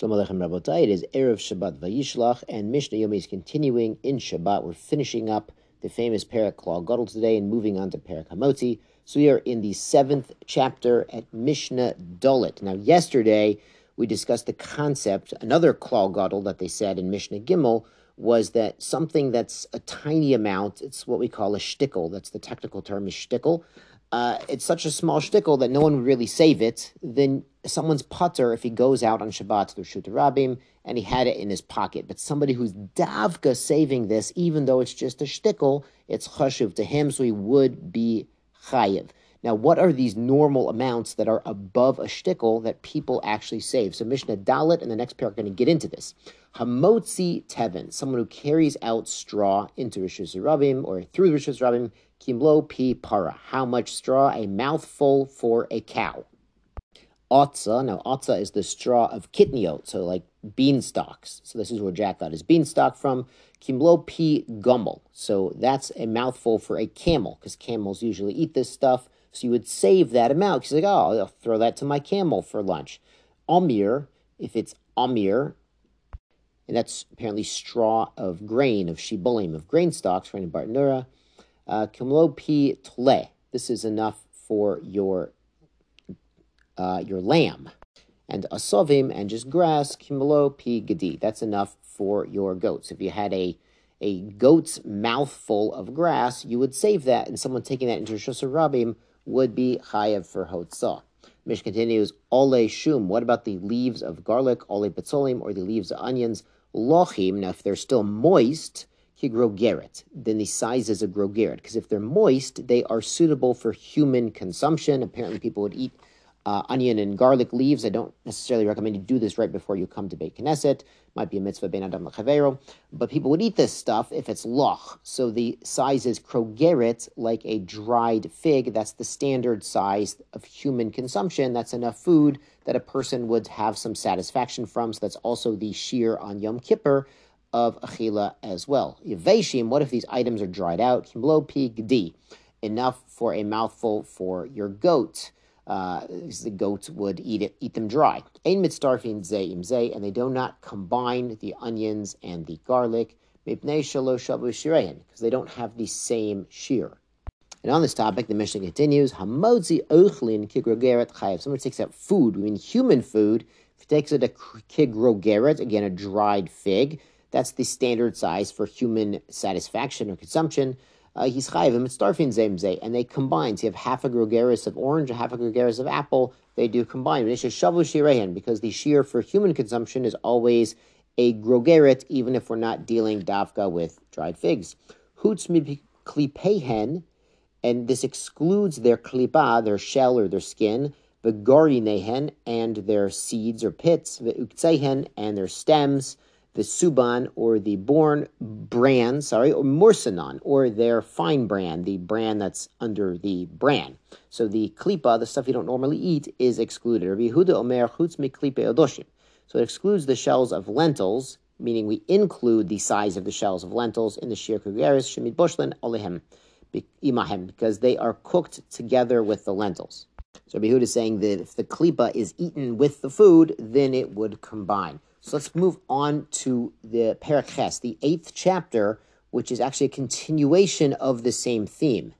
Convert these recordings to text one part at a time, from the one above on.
Shalom Aleichem Rabotai. It is Erev Shabbat Vayishlach, and Mishnah Yomi is continuing in Shabbat. We're finishing up the famous Perek Klal Gadol today and moving on to Perek Hamotzi. So we are in the seventh chapter at Mishnah Dolit. Now, yesterday we discussed the concept, another Klal Gadol that they said in Mishnah Gimel, was that something that's a tiny amount, it's what we call a shtickle, that's the technical term is shtickle, uh, it's such a small shtickle that no one would really save it, then someone's putter, if he goes out on Shabbat to the Shuta Rabim and he had it in his pocket, but somebody who's davka saving this, even though it's just a shtickle, it's chashuv to him, so he would be chayiv. Now, what are these normal amounts that are above a shtickle that people actually save? So Mishnah Dalit and the next pair are going to get into this. Hamotzi Tevin, someone who carries out straw into Rishus Rabim or through Rishus Rabim, Kimlo Pi Para. How much straw? A mouthful for a cow. Otza, now otza is the straw of kitniot, so like bean stalks. So this is where Jack got his beanstalk from. Kimlo Pi Gummel. So that's a mouthful for a camel, because camels usually eat this stuff. So you would save that amount. He's like, oh, I'll throw that to my camel for lunch. Amir, if it's amir, and that's apparently straw of grain, of shibolim, of grain stalks, for in Bartenura. Uh, Kimlo pi tle. This is enough for your uh, your lamb. And asovim and just grass, kimlo pi gedi. That's enough for your goats. If you had a a goat's mouthful of grass, you would save that, and someone taking that into Rabim would be chayav for hotzah. Mish continues, ole shum. What about the leaves of garlic, ole petzolim, or the leaves of onions? Lochim. Now, if they're still moist, grogeret, then the size is a grogeret. Because if they're moist, they are suitable for human consumption. Apparently, people would eat uh, onion and garlic leaves. I don't necessarily recommend you do this right before you come to Beit Knesset. Might be a mitzvah ben adam lechavero. But people would eat this stuff if it's loch. So the size is krogeret, like a dried fig. That's the standard size of human consumption. That's enough food that a person would have some satisfaction from. So that's also the shiur on Yom Kippur of Achila as well. Yeveshim, what if these items are dried out? Kimlo pi gdi, enough for a mouthful for your goat uh, the goats would eat it, eat them dry. Ein mitzdarfin zeim ze, and they do not combine the onions and the garlic, because they don't have the same shiur. And on this topic, the Mishnah continues, Hamotzi ochlin kigrogeret chayev. Someone takes out food, we mean human food. If he takes it a kigrogeret, again, a dried fig, that's the standard size for human satisfaction or consumption uh, he's chayv it's starfin zemze, and they combine. So you have half a grogeris of orange, half a grogeris of apple. They do combine. Because the shiur for human consumption is always a grogeret, even if we're not dealing davka with dried figs. Hutz klipehen, and this excludes their klipa, their shell or their skin, the gorinehen, and their seeds or pits, the uktsehen, and their stems, the Suban or the Born brand, sorry, or Morsanon or their fine brand, the brand that's under the brand. So the klipa, the stuff you don't normally eat, is excluded. Rabbi Yehuda Omer chutz miklipe odoshim. So it excludes the shells of lentils, meaning we include the size of the shells of lentils in the shir kugeris shemid boshlin olehem imahem because they are cooked together with the lentils. So Rabbi Yehuda is saying that if the klipa is eaten with the food, then it would combine. So let's move on to the Paraches, the eighth chapter, which is actually a continuation of the same theme.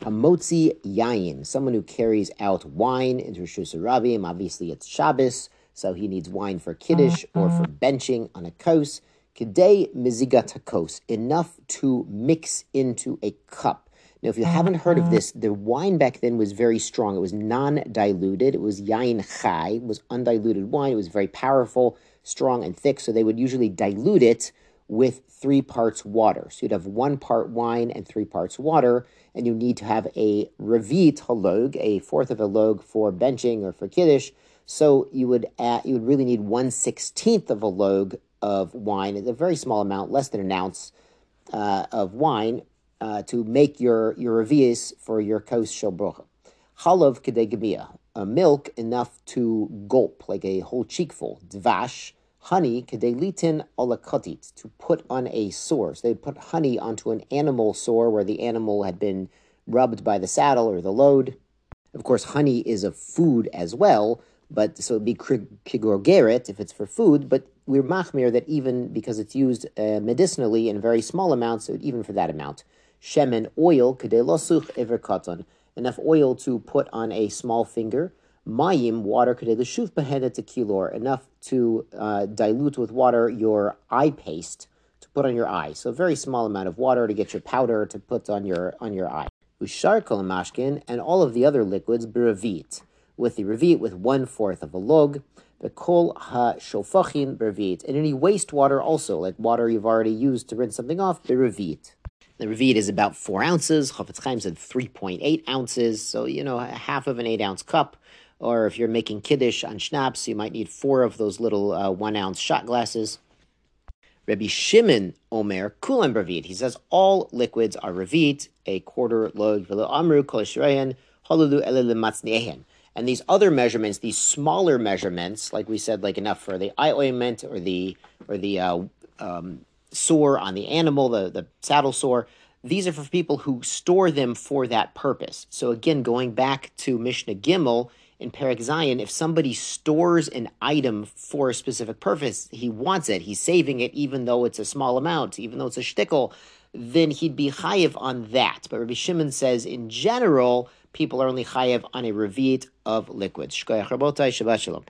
Hamotzi Yayin, someone who carries out wine into Rosh Rabim. Um, obviously, it's Shabbos, so he needs wine for Kiddush or for mm-hmm. benching on a kos. Kedei mizigat hakos, enough to mix into a cup. Now, if you haven't heard of mm-hmm. this, the wine back then was very strong. It was non-diluted. It was yain chai, it was undiluted wine. It was very powerful strong and thick, so they would usually dilute it with three parts water. So you'd have one part wine and three parts water, and you need to have a revit halog, a fourth of a log for benching or for kiddush. So you would add, you would really need one sixteenth of a log of wine, a very small amount, less than an ounce uh, of wine, uh, to make your your revius for your kos shel brocha. Halav a milk enough to gulp, like a whole cheekful. Dvash, honey kedelitin olakotit to put on a sore. So they put honey onto an animal sore where the animal had been rubbed by the saddle or the load. Of course, honey is a food as well, but so it'd be kigorgeret if it's for food, but we're machmir that even because it's used uh, medicinally in very small amounts, even for that amount. Shemen oil, kedelosuch ever katan, enough oil to put on a small finger. Mayim, water, kadeh kedeleshuf behenet kilor, enough to uh, dilute with water your eye paste to put on your eye. So a very small amount of water to get your powder to put on your on your eye. Ushar mashkin, and all of the other liquids, biravit with the revit with one fourth of a log. The kol ha shofachin bervit, and any wastewater also, like water you've already used to rinse something off, the. The revit is about four ounces. Chafetz Chaim said three point eight ounces, so you know half of an eight ounce cup. Or if you're making kiddush on schnapps, you might need four of those little uh, one ounce shot glasses. Rabbi Shimon Omer Kulam Bravit. He says all liquids are revit, a quarter log velo amru kol halulu elele and these other measurements, these smaller measurements, like we said, like enough for the eye ointment or the or the uh, um, sore on the animal, the, the saddle sore, these are for people who store them for that purpose. So again, going back to Mishnah Gimel in Perek Zayin, if somebody stores an item for a specific purpose, he wants it, he's saving it, even though it's a small amount, even though it's a shtickle, then he'd be chayiv on that. But Rabbi Shimon says, in general, people are only chayev on a revit of liquids. Shkoyach Rabotai, Shabbat Shalom.